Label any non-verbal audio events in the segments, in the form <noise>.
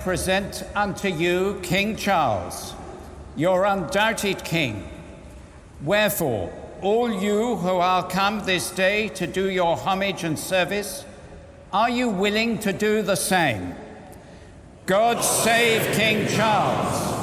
present unto you King Charles, your undoubted king. Wherefore, all you who are come this day to do your homage and service, are you willing to do the same? God save King Charles.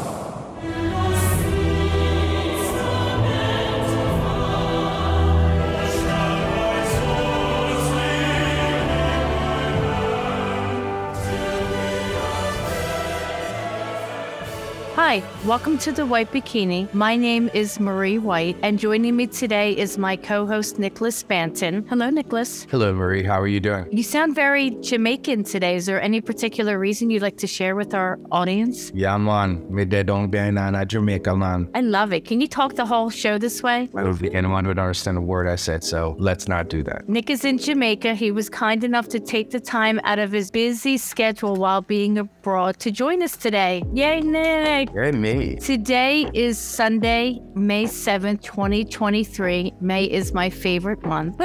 Hi, welcome to the White Bikini. My name is Marie White, and joining me today is my co host, Nicholas Banton. Hello, Nicholas. Hello, Marie. How are you doing? You sound very Jamaican today. Is there any particular reason you'd like to share with our audience? Yeah, man. Me on banana Jamaica, man. I love it. Can you talk the whole show this way? I don't think anyone would understand a word I said, so let's not do that. Nick is in Jamaica. He was kind enough to take the time out of his busy schedule while being abroad to join us today. Yay, Nick! Yay, me. Today is Sunday, May 7th, 2023. May is my favorite month.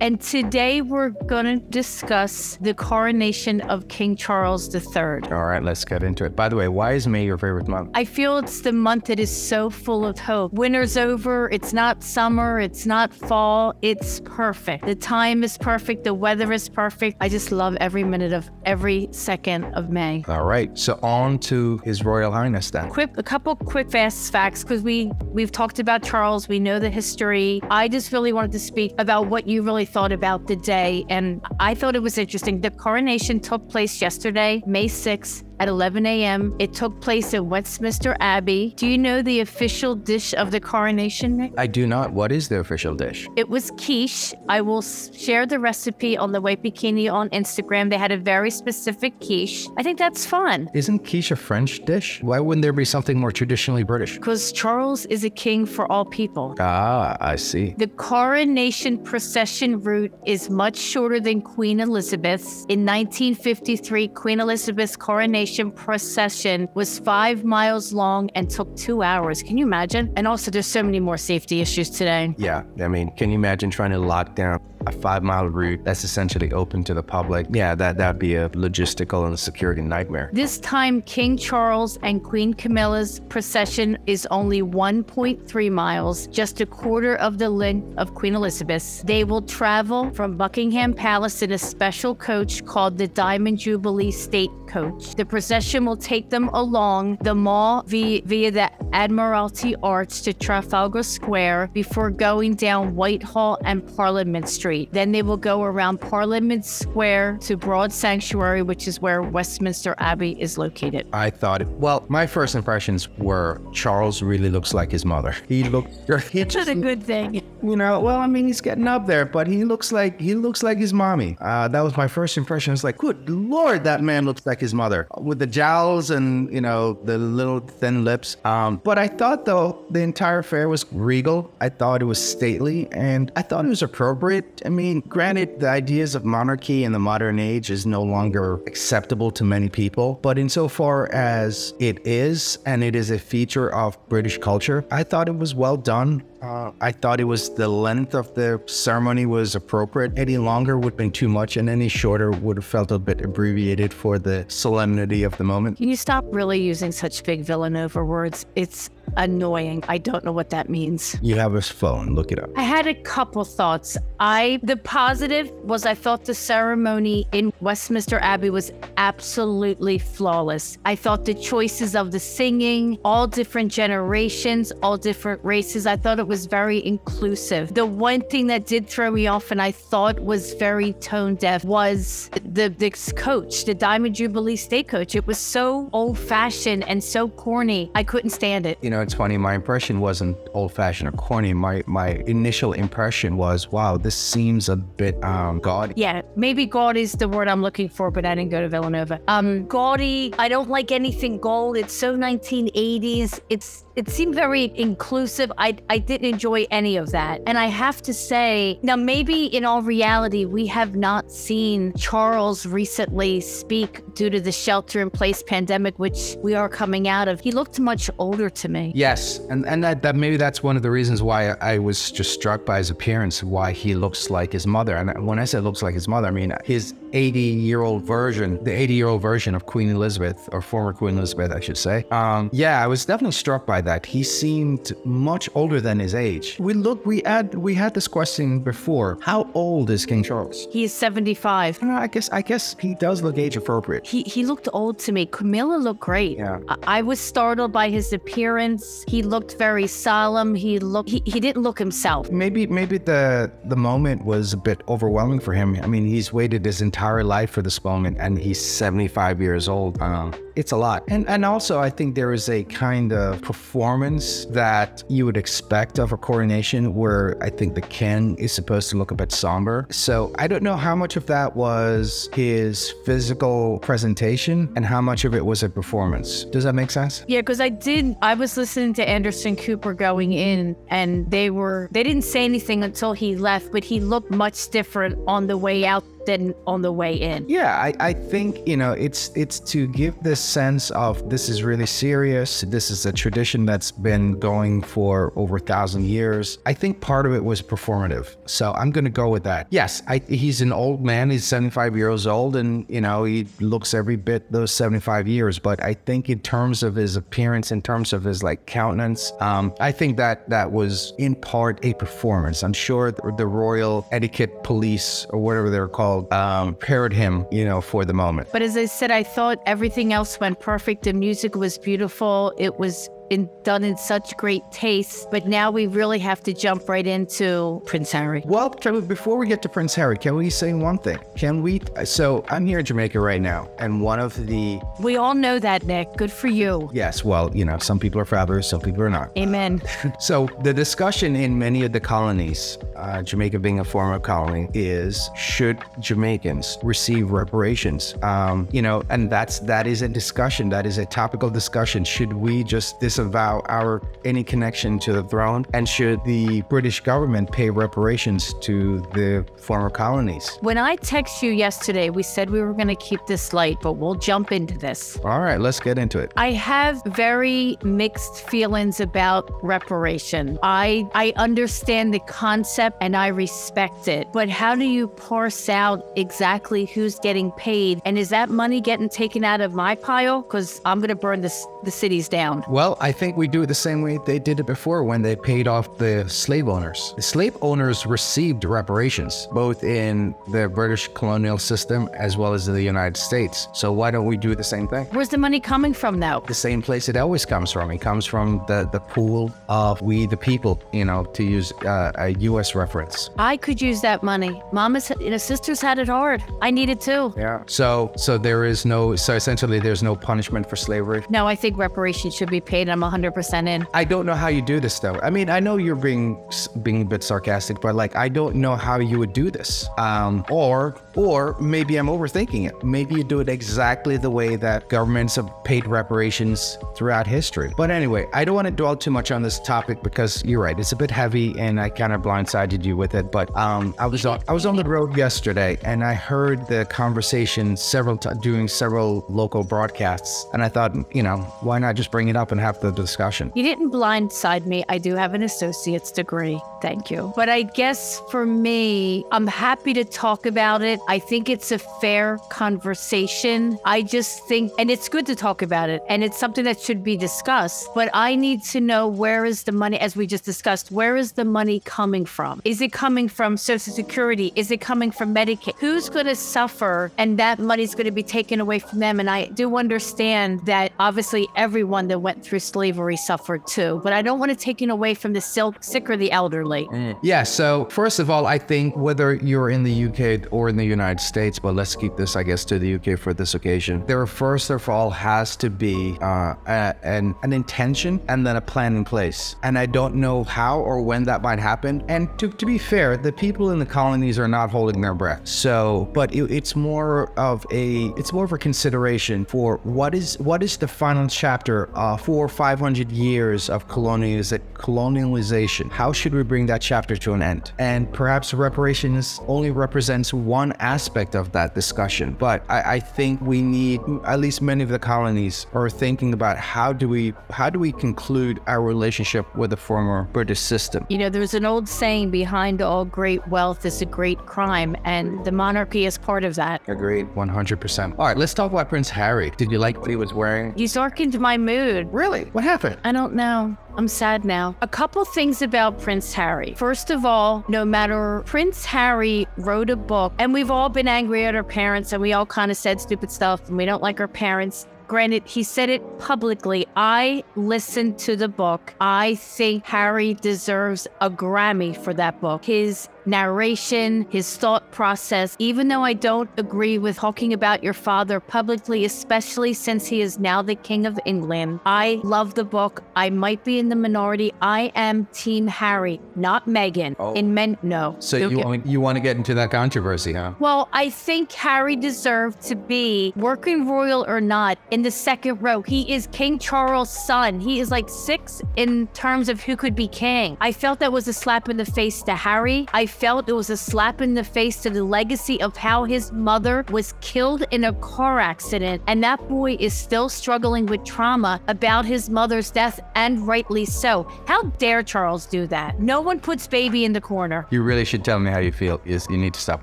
And today we're going to discuss the coronation of King Charles III. All right, let's get into it. By the way, why is May your favorite month? I feel it's the month that is so full of hope. Winter's over. It's not summer. It's not fall. It's perfect. The time is perfect. The weather is perfect. I just love every minute of every second of May. All right, so on to His Royal Highness then. Quick, a couple quick fast facts because we we've talked about Charles. We know the history. I just really wanted to speak about what you really thought about the day, and I thought it was interesting. The coronation took place yesterday, May 6th, at 11 a.m. It took place at Westminster Abbey. Do you know the official dish of the coronation, Nick? I do not. What is the official dish? It was quiche. I will share the recipe on the White Bikini on Instagram. They had a very specific quiche. I think that's fun Isn't quiche a French dish? Why wouldn't there be something more traditionally British? because Charles is a king for all people. Ah, I see. The coronation procession route is much shorter than Queen Elizabeth's. In 1953, Queen Elizabeth's coronation procession was five miles long and took two hours. Can you imagine? And also, there's so many more safety issues today. Yeah, I mean, can you imagine trying to lock down a five mile route that's essentially open to the public? Yeah, that, that'd be a logistical and security nightmare. This time, King Charles and Queen Camilla's procession is only 1.3 miles, just a quarter of the length of Queen Elizabeth's. They will travel from Buckingham Palace in a special coach called the Diamond Jubilee State Coach. The procession will take them along the mall via, via the Admiralty Arch to Trafalgar Square before going down Whitehall and Parliament Street. Then they will go around Parliament Square to Broad Sanctuary, which is where Westminster Abbey is located. I thought, well, my first impressions were Charles really looks like his mother. He looks, <laughs> That's just, a good thing. you know, well, I mean, he's getting up there, but he looks like he looks like his mommy. Uh, that was my first impression. It's like, good lord, that man looks like his mother with the jowls and you know the little thin lips. Um, but I thought though the entire affair was regal. I thought it was stately, and I thought it was appropriate. I mean, granted, the ideas of monarchy in the modern age is no longer acceptable to many people, but insofar as it is, and it is a feature of British culture, I thought it was well done. Uh, I thought it was the length of the ceremony was appropriate. Any longer would have been too much, and any shorter would have felt a bit abbreviated for the solemnity of the moment. Can you stop really using such big Villanova words? It's annoying. I don't know what that means. You have his phone, look it up. I had a couple thoughts. I the positive was I thought the ceremony in Westminster Abbey was absolutely flawless. I thought the choices of the singing, all different generations, all different races, I thought it was very inclusive. The one thing that did throw me off and I thought was very tone deaf was the this coach, the Diamond Jubilee State coach. It was so old-fashioned and so corny. I couldn't stand it. You know, it's funny. My impression wasn't old-fashioned or corny. My my initial impression was, wow, this seems a bit um gaudy. Yeah, maybe gaudy is the word I'm looking for, but I didn't go to Villanova. Um, gaudy. I don't like anything gold. It's so 1980s. It's it seemed very inclusive. I I didn't enjoy any of that, and I have to say, now maybe in all reality, we have not seen Charles recently speak due to the shelter-in-place pandemic, which we are coming out of. He looked much older to me. Way. Yes, and and that, that maybe that's one of the reasons why I was just struck by his appearance, why he looks like his mother. And when I say looks like his mother, I mean his 80 year old version, the 80 year old version of Queen Elizabeth, or former Queen Elizabeth, I should say. Um, yeah, I was definitely struck by that. He seemed much older than his age. We look, we had we had this question before. How old is King Charles? He is 75. I, know, I guess I guess he does look age appropriate. He he looked old to me. Camilla looked great. Yeah. I, I was startled by his appearance. He looked very solemn. He looked he, he didn't look himself. Maybe maybe the the moment was a bit overwhelming for him. I mean, he's waited his entire life for this moment, and he's 75 years old. Um, it's a lot. And and also I think there is a kind of performance that you would expect of a coronation where I think the king is supposed to look a bit somber. So I don't know how much of that was his physical presentation and how much of it was a performance. Does that make sense? Yeah, because I did. I was listening to Anderson Cooper going in, and they were they didn't say anything until he left, but he looked much different on the way out than on the way in. Yeah, I, I think you know it's it's to give this sense of this is really serious. This is a tradition that's been going for over a thousand years. I think part of it was performative, so I'm going to go with that. Yes, I, he's an old man. He's 75 years old, and you know he looks every bit those 75 years. But I think in terms of his appearance, in terms of his like countenance, um, I think that that was in part a performance. I'm sure the, the royal etiquette police or whatever they're called um, paired him, you know, for the moment. But as I said, I thought everything else went perfect. The music was beautiful. It was in, done in such great taste. But now we really have to jump right into Prince Harry. Well, before we get to Prince Harry, can we say one thing? Can we? So I'm here in Jamaica right now, and one of the We all know that, Nick. Good for you. yes, well, you know, some people are fathers, some people are not. Amen. <laughs> So the discussion in many of the colonies, uh, Jamaica being a former colony, is should Jamaicans receive reparations? Um, you know, and that's that is a discussion. That is a topical discussion. Should we just disavow our any connection to the throne, and should the British government pay reparations to the former colonies? When I text you yesterday, we said we were going to keep this light, but we'll jump into this. All right, let's get into it. I have very mixed feelings about reparation. I I understand the concept and I respect it. But how do you parse out exactly who's getting paid and is that money getting taken out of my pile cuz I'm going to burn this the cities down? Well, I think we do it the same way they did it before when they paid off the slave owners. The slave owners received reparations, both in the British colonial system as well as in the United States. So why don't we do the same thing? Where's the money coming from now? The same place it always comes from. It comes from the, the pool of we the people, you know, to use uh, a U.S. reference. I could use that money. Mama's you know sisters had it hard. I need it too. Yeah. So so there is no so essentially there's no punishment for slavery. No, I think reparations should be paid. I'm 100% in. I don't know how you do this though. I mean, I know you're being being a bit sarcastic, but like I don't know how you would do this. Um, or or maybe I'm overthinking it. Maybe you do it exactly the way that governments have paid reparations throughout history. But anyway, I don't want to dwell too much on this topic because you're right, it's a bit heavy, and I kind of blindsided you with it. But um, I was on I was on the road yesterday, and I heard the conversation several times doing several local broadcasts, and I thought, you know, why not just bring it up and have the discussion? You didn't blindside me. I do have an associate's degree. Thank you. But I guess for me, I'm happy to talk about it. I think it's a fair conversation. I just think, and it's good to talk about it, and it's something that should be discussed. But I need to know where is the money, as we just discussed, where is the money coming from? Is it coming from Social Security? Is it coming from Medicaid? Who's going to suffer and that money's going to be taken away from them? And I do understand that obviously everyone that went through slavery suffered too, but I don't want to take it away from the sick or the elderly. Yeah, so first of all, I think whether you're in the UK or in the United States, but let's keep this, I guess, to the UK for this occasion, there first of all has to be uh, a, an, an intention and then a plan in place. And I don't know how or when that might happen. And to, to be fair, the people in the colonies are not holding their breath. So, but it, it's more of a, it's more of a consideration for what is, what is the final chapter uh, for 500 years of colonializ- colonialization? How should we bring that chapter to an end. And perhaps reparations only represents one aspect of that discussion. But I, I think we need, at least many of the colonies are thinking about how do we how do we conclude our relationship with the former British system. You know, there's an old saying behind all great wealth is a great crime, and the monarchy is part of that. Agreed, 100%. All right, let's talk about Prince Harry. Did you like what he was wearing? You darkened my mood. Really? What happened? I don't know. I'm sad now. A couple things about Prince Harry. First of all, no matter Prince Harry wrote a book, and we've all been angry at our parents, and we all kind of said stupid stuff, and we don't like our parents. Granted, he said it publicly. I listened to the book. I think Harry deserves a Grammy for that book. His narration, his thought process, even though I don't agree with talking about your father publicly, especially since he is now the King of England. I love the book. I might be in the minority. I am Team Harry, not Meghan. Oh. In men, no. So Don't you get- want, you want to get into that controversy, huh? well, I think Harry deserved to be working royal or not in the second row. He is King Charles' son. He is like six in terms of who could be king. I felt that was a slap in the face to Harry. I felt it was a slap in the face to the legacy of how his mother was killed in a car accident. And that boy is still struggling with trauma about his mother's death, and rightly so. How dare Charles do that? No one puts baby in the corner. You really should tell me how you feel. Is you need to stop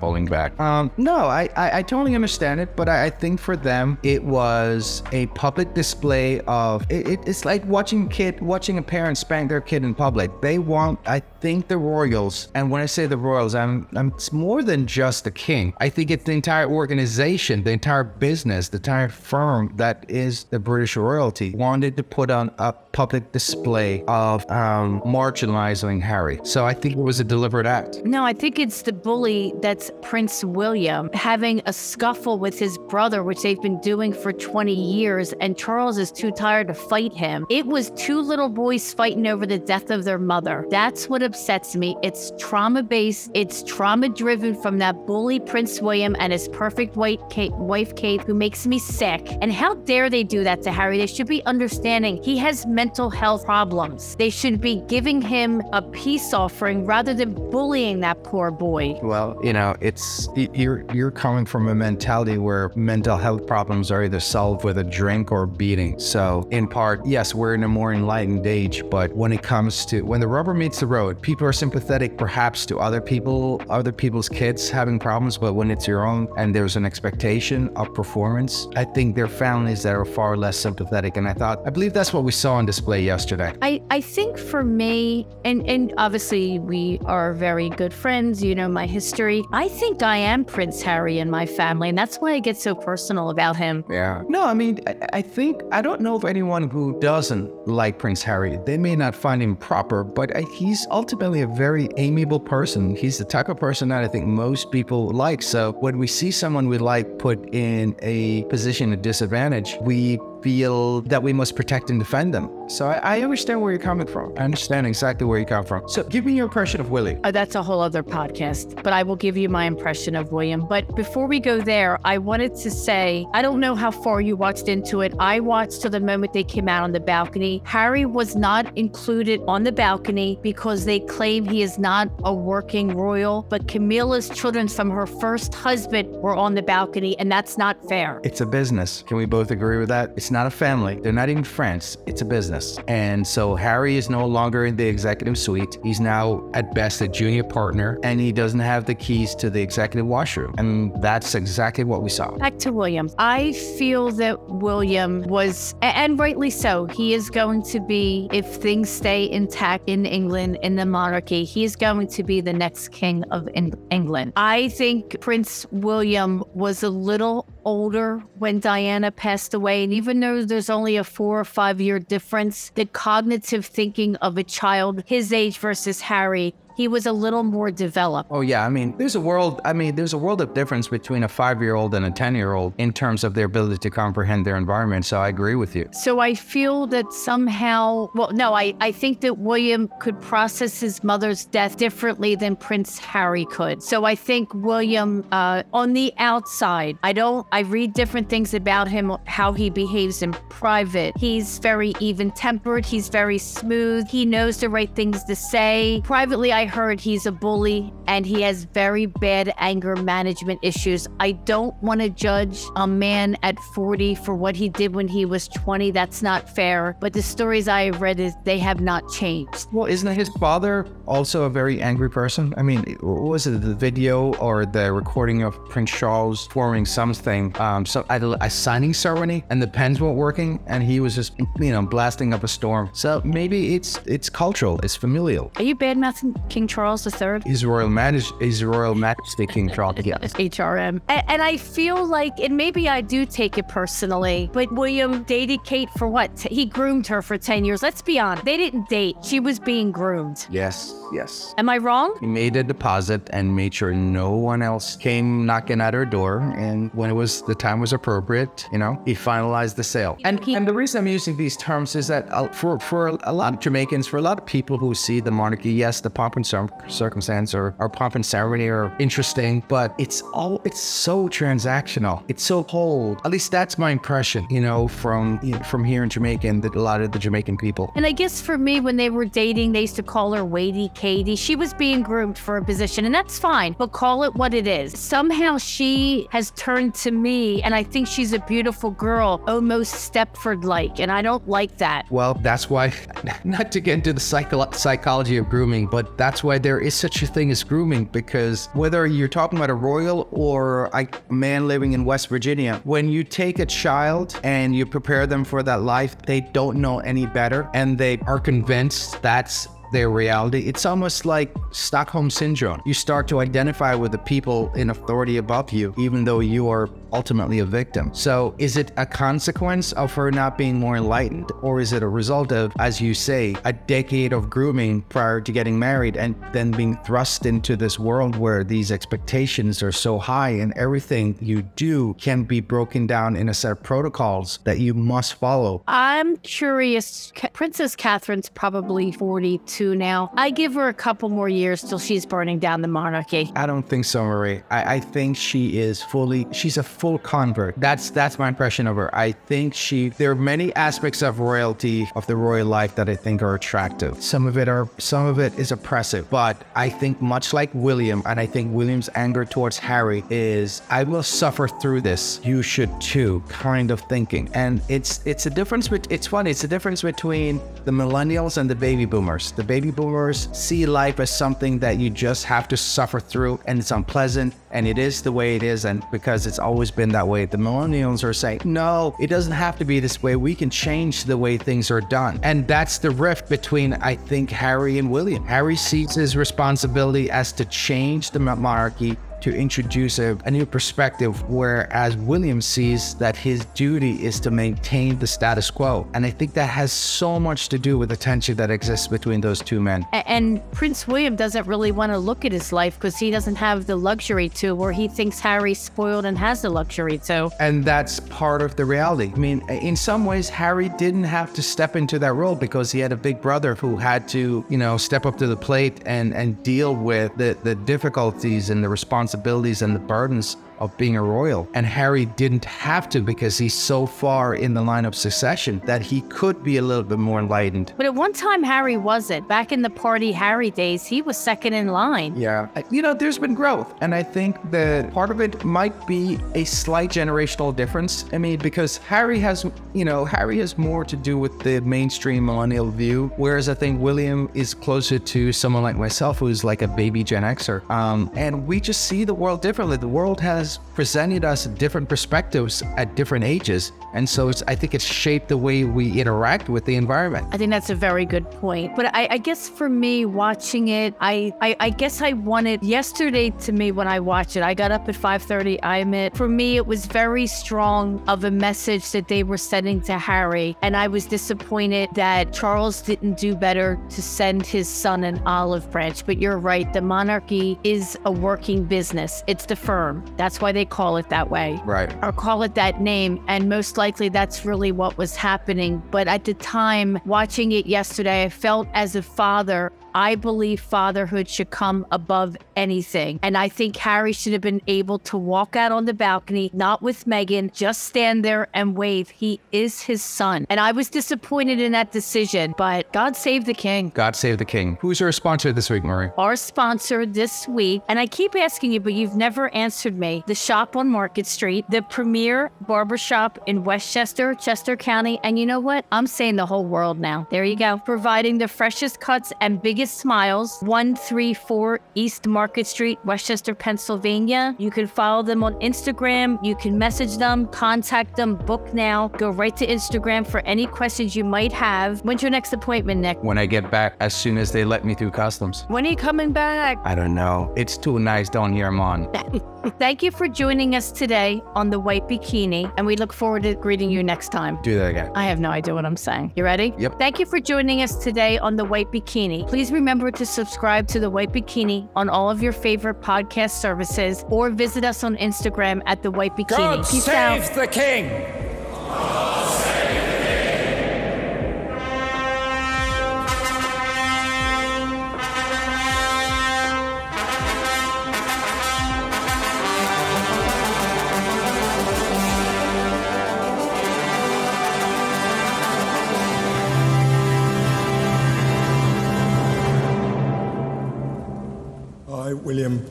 holding back. Um, no, I, I, I totally understand it, but I, I think for them it was a public display of it, it- it's like watching kid watching a parent spank their kid in public. They want I think the royals, and when I say the royals, I'm, I'm it's more than just the king. I think it's the entire organization, the entire business, the entire firm that is the British royalty wanted to put on a public display of um, marginalizing Harry. So I think it was a deliberate act. No, I think it's the bully that's Prince William having a scuffle with his brother, which they've been doing for 20 years, and Charles is too tired to fight him. It was two little boys fighting over the death of their mother. That's what upsets me. It's trauma based, it's trauma driven from that bully Prince William and his perfect white Kate, wife Kate, who makes me sick. And how dare they do that to Harry? They should be understanding he has mental health problems. They should be giving him a peace offering rather than bullying that poor boy. Well, you know, it's you're you're coming from a mentality where mental health problems are either solved with a drink or beating. So, in part, yes, we're in a more enlightened age, but when it comes to when the rubber meets the road, people are sympathetic perhaps to other people, other people's kids having problems, but when it's your own and there's an expectation of performance, I think there are families that are far less sympathetic. And I thought, I believe that's what we saw on display yesterday. I, I think for me, and, and obviously we are very good friends, you know my history. I think I am Prince Harry in my family, and that's why I get so personal about him. Yeah. No, I mean, I, I think, I don't know of anyone who doesn't like Prince Harry. They may not find him proper, but I, he's ultimately a very amiable person. Um, he's the type of person that I think most people like. So when we see someone we like put in a position of disadvantage, we feel that we must protect and defend them. So I, I understand where you're coming from. I understand exactly where you come from. So give me your impression of Willie. Uh, that's a whole other podcast, but I will give you my impression of William. But before we go there, I wanted to say I don't know how far you watched into it. I watched to the moment they came out on the balcony. Harry was not included on the balcony because they claim he is not a working royal, but Camilla's children from her first husband were on the balcony, and that's not fair. It's a business. Can we both agree with that? It's not a family. They're not even friends. It's a business. And so Harry is no longer in the executive suite. He's now, at best, a junior partner, and he doesn't have the keys to the executive washroom. And that's exactly what we saw. Back to William. I feel that William was, and rightly so, he is going to be, if things stay intact in England, in the monarchy, he is going to be the next king of Eng- England. I think Prince William was a little older when Diana passed away. And even there's only a four or five year difference, the cognitive thinking of a child his age versus Harry, he was a little more developed. Oh yeah, I mean, there's a world. I mean, there's a world of difference between a five-year-old and a ten-year-old in terms of their ability to comprehend their environment. So I agree with you. So I feel that somehow, well, no, I, I think that William could process his mother's death differently than Prince Harry could. So I think William, uh, on the outside, I don't, I read different things about him, how he behaves in private. He's very even tempered, he's very smooth, he knows the right things to say. Privately, I I heard, he's a bully and he has very bad anger management issues. I don't want to judge a man at 40 for what he did when he was 20. That's not fair. But the stories I have read is they have not changed. Well, isn't his father also a very angry person? I mean, was it the video or the recording of Prince Charles forming something, um, so at a, a signing ceremony, and the pens weren't working, and he was just, you know, blasting up a storm. So maybe it's it's cultural, it's familial. Are you bad mouthing King Charles III? His royal manage, his royal majesty King Charles. Yes. HRM. And, and I feel like, and maybe I do take it personally, but William dated Kate for what? He groomed her for 10 years. Let's be honest. They didn't date. She was being groomed. Yes, yes. Am I wrong? He made a deposit and made sure no one else came knocking at her door. And when it was the time was appropriate, you know, he finalized the sale. And and the reason I'm using these terms is that uh, for for a lot of Jamaicans, for a lot of people who see the monarchy, yes, the pomp and cir- circumstance or, or pomp and ceremony are interesting, but it's all it's so transactional. It's so cold. At least that's my impression, you know, from you know, from here in Jamaica and that a lot of the Jamaican people. And I guess for me, when they were dating, they used to call her Waity Katie. She was being groomed for a position, and that's fine, but call it what it is. Somehow she has turned to me, and I think she's a beautiful girl, almost Stepford like, and I don't like that. Well, that's why, <laughs> not to get into the psycho- psychology of grooming, but that's why there is such a thing as grooming because whether you're talking about a royal or a man living in West Virginia, when you take a child and you prepare them for that life, they don't know any better and they are convinced that's their reality. It's almost like Stockholm syndrome. You start to identify with the people in authority above you, even though you are ultimately a victim. So, is it a consequence of her not being more enlightened, or is it a result of, as you say, a decade of grooming prior to getting married and then being thrust into this world where these expectations are so high and everything you do can be broken down in a set of protocols that you must follow? I'm curious. Princess Catherine's probably 42 now. I give her a couple more years till she's burning down the monarchy. I don't think so, Marie. I, I think she is fully she's a full convert. That's that's my impression of her. I think she there are many aspects of royalty of the royal life that I think are attractive. Some of it are some of it is oppressive, but I think much like William, and I think William's anger towards Harry is I will suffer through this. You should too, kind of thinking. And it's it's a difference bet it's funny, it's a difference between the millennials and the baby boomers. The baby boomers see life as something that you just have to suffer through and it's unpleasant and it is the way it is and because it's always been that way. The millennials are saying, "No, it doesn't have to be this way. We can change the way things are done." And that's the rift between I think Harry and William. Harry sees his responsibility as to change the monarchy to introduce a, a, new perspective, whereas William sees that his duty is to maintain the status quo. And I think that has so much to do with the tension that exists between those two men. A- And Prince William doesn't really want to look at his life because he doesn't have the luxury to, where he thinks Harry's spoiled and has the luxury to. And that's part of the reality. I mean, in some ways, Harry didn't have to step into that role because he had a big brother who had to, you know, step up to the plate and, and deal with the, the difficulties and the responsibilities and the burdens of being a royal. And Harry didn't have to because he's so far in the line of succession that he could be a little bit more enlightened. But at one time, Harry wasn't. Back in the party Harry days, he was second in line. Yeah. You know, there's been growth. And I think that part of it might be a slight generational difference. I mean, because Harry has, you know, Harry has more to do with the mainstream millennial view, whereas I think William is closer to someone like myself who's like a baby Gen Xer. Um, and we just see the world differently. The world has presented us different perspectives at different ages. And so it's, I think it's shaped the way we interact with the environment. I think that's a very good point. But I, I guess for me, watching it, I, I, I guess I wanted yesterday to me when I watched it. I got up at 5:30. I admit, for me, it was very strong of a message that they were sending to Harry, and I was disappointed that Charles didn't do better to send his son an olive branch. But you're right, the monarchy is a working business. It's the firm. That's why they call it that way Right. or call it that name. And most likely that's really what was happening. But at the time, watching it yesterday, I felt as a father I believe fatherhood should come above anything. And I think Harry should have been able to walk out on the balcony, not with Meghan, just stand there and wave. He is his son. And I was disappointed in that decision, but God save the king. God save the king. Who's our sponsor this week, Marie? Our sponsor this week, and I keep asking you, but you've never answered me. The shop on Market Street, the premier barbershop in Westchester, Chester County. And you know what? I'm saying the whole world now. There you go. Providing the freshest cuts and biggest smiles. 134 East Market Street, West Chester, Pennsylvania. You can follow them on Instagram. You can message them, contact them, book now. Go right to Instagram for any questions you might have. When's your next appointment, Nick? When I get back, as soon as they let me through customs. When are you coming back? I don't know. It's too nice down here, man. <laughs> Thank you for joining us today on the White Bikini, and we look forward to greeting you next time. Do that again. I have no idea what I'm saying. You ready? Yep. Thank you for joining us today on The White Bikini. Please remember to subscribe to The White Bikini on all of your favorite podcast services or visit us on Instagram at The White Bikini. God Peace save out. the king!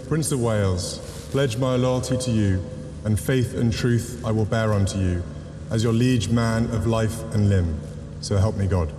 Prince of Wales, pledge my loyalty to you, and faith and truth I will bear unto you, as your liege man of life and limb. So help me God.